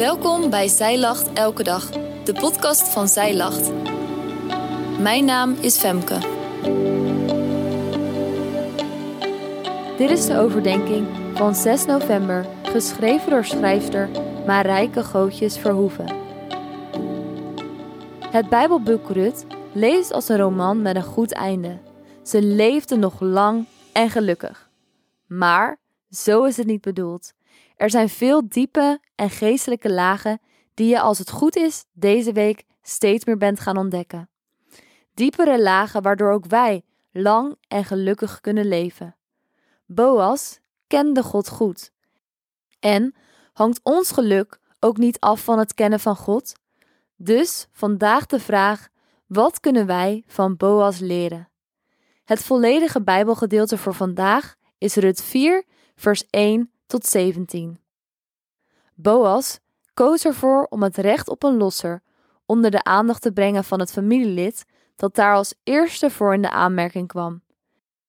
Welkom bij Zij Lacht Elke Dag, de podcast van Zij Lacht. Mijn naam is Femke. Dit is de overdenking van 6 november, geschreven door schrijfster Marijke Gootjes Verhoeven. Het Bijbelboek Rut leest als een roman met een goed einde. Ze leefde nog lang en gelukkig. Maar zo is het niet bedoeld. Er zijn veel diepe en geestelijke lagen die je als het goed is deze week steeds meer bent gaan ontdekken. Diepere lagen waardoor ook wij lang en gelukkig kunnen leven. Boas kende God goed. En hangt ons geluk ook niet af van het kennen van God? Dus vandaag de vraag: wat kunnen wij van Boas leren? Het volledige Bijbelgedeelte voor vandaag is Rut 4, vers 1 tot 17. Boas koos ervoor om het recht op een losser onder de aandacht te brengen van het familielid dat daar als eerste voor in de aanmerking kwam.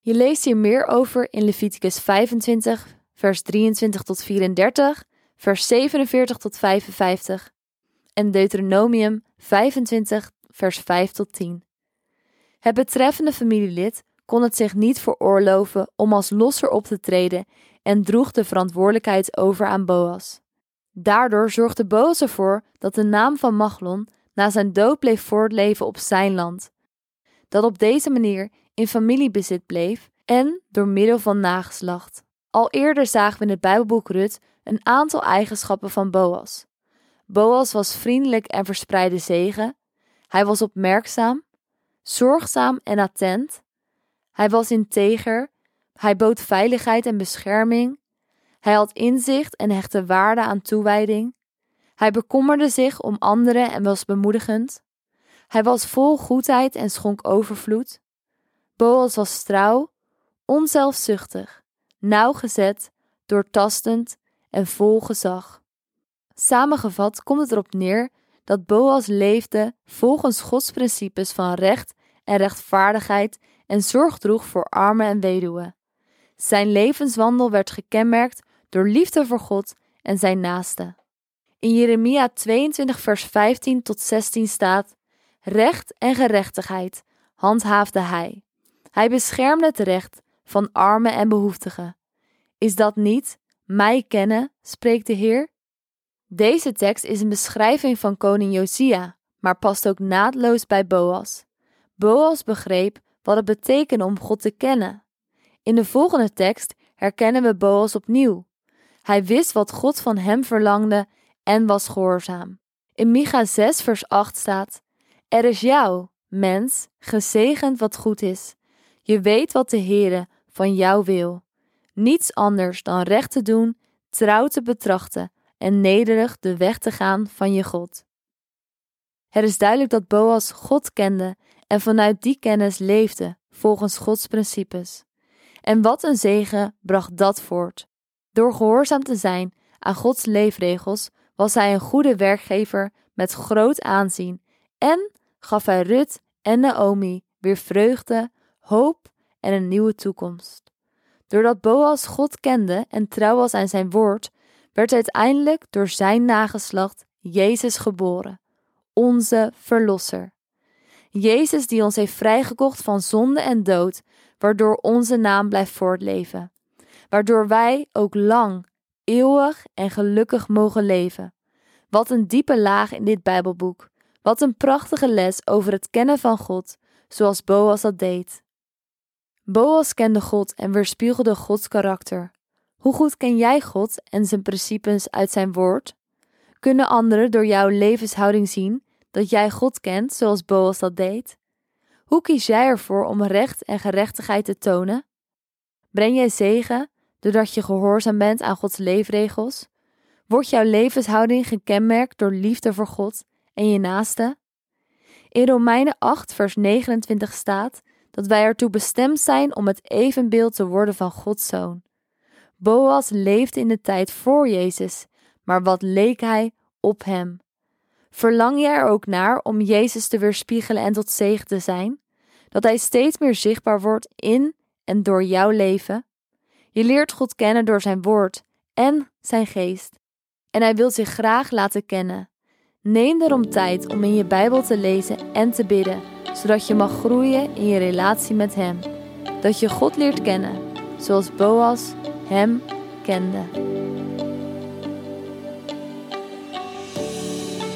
Je leest hier meer over in Leviticus 25, vers 23 tot 34, vers 47 tot 55 en Deuteronomium 25, vers 5 tot 10. Het betreffende familielid kon het zich niet veroorloven om als losser op te treden en droeg de verantwoordelijkheid over aan Boas. Daardoor zorgde Boas ervoor dat de naam van Machlon na zijn dood bleef voortleven op zijn land, dat op deze manier in familiebezit bleef en door middel van nageslacht. Al eerder zagen we in het Bijbelboek Rut een aantal eigenschappen van Boas. Boas was vriendelijk en verspreidde zegen. Hij was opmerkzaam, zorgzaam en attent. Hij was integer. Hij bood veiligheid en bescherming. Hij had inzicht en hechtte waarde aan toewijding. Hij bekommerde zich om anderen en was bemoedigend. Hij was vol goedheid en schonk overvloed. Boas was trouw, onzelfzuchtig, nauwgezet, doortastend en vol gezag. Samengevat komt het erop neer dat Boas leefde volgens Gods principes van recht en rechtvaardigheid en zorg droeg voor armen en weduwen. Zijn levenswandel werd gekenmerkt door liefde voor God en zijn naaste. In Jeremia 22, vers 15 tot 16 staat: Recht en gerechtigheid handhaafde hij. Hij beschermde het recht van armen en behoeftigen. Is dat niet mij kennen, spreekt de Heer? Deze tekst is een beschrijving van koning Josia, maar past ook naadloos bij Boas. Boas begreep wat het betekende om God te kennen. In de volgende tekst herkennen we Boas opnieuw. Hij wist wat God van hem verlangde en was gehoorzaam. In Micha 6 vers 8 staat: Er is jou, mens, gezegend wat goed is. Je weet wat de Heere van jou wil. Niets anders dan recht te doen, trouw te betrachten en nederig de weg te gaan van je God. Het is duidelijk dat Boas God kende en vanuit die kennis leefde volgens Gods principes. En wat een zegen bracht dat voort. Door gehoorzaam te zijn aan Gods leefregels was hij een goede werkgever met groot aanzien en gaf hij Rut en Naomi weer vreugde, hoop en een nieuwe toekomst. Doordat Boas God kende en trouw was aan zijn woord, werd uiteindelijk door zijn nageslacht Jezus geboren, onze Verlosser. Jezus die ons heeft vrijgekocht van zonde en dood, waardoor onze naam blijft voortleven, waardoor wij ook lang, eeuwig en gelukkig mogen leven. Wat een diepe laag in dit Bijbelboek. Wat een prachtige les over het kennen van God, zoals Boas dat deed. Boas kende God en weerspiegelde Gods karakter. Hoe goed ken jij God en zijn principes uit zijn woord? Kunnen anderen door jouw levenshouding zien dat jij God kent zoals Boas dat deed? Hoe kies jij ervoor om recht en gerechtigheid te tonen? Breng jij zegen doordat je gehoorzaam bent aan Gods leefregels? Wordt jouw levenshouding gekenmerkt door liefde voor God en je naaste? In Romeinen 8, vers 29 staat dat wij ertoe bestemd zijn om het evenbeeld te worden van Gods zoon. Boas leefde in de tijd voor Jezus, maar wat leek hij op hem? Verlang jij er ook naar om Jezus te weerspiegelen en tot zegen te zijn? Dat hij steeds meer zichtbaar wordt in en door jouw leven? Je leert God kennen door zijn woord en zijn geest. en Hij wil zich graag laten kennen. Neem daarom tijd om in je Bijbel te lezen en te bidden, zodat je mag groeien in je relatie met Hem. Dat je God leert kennen, zoals Boas Hem kende.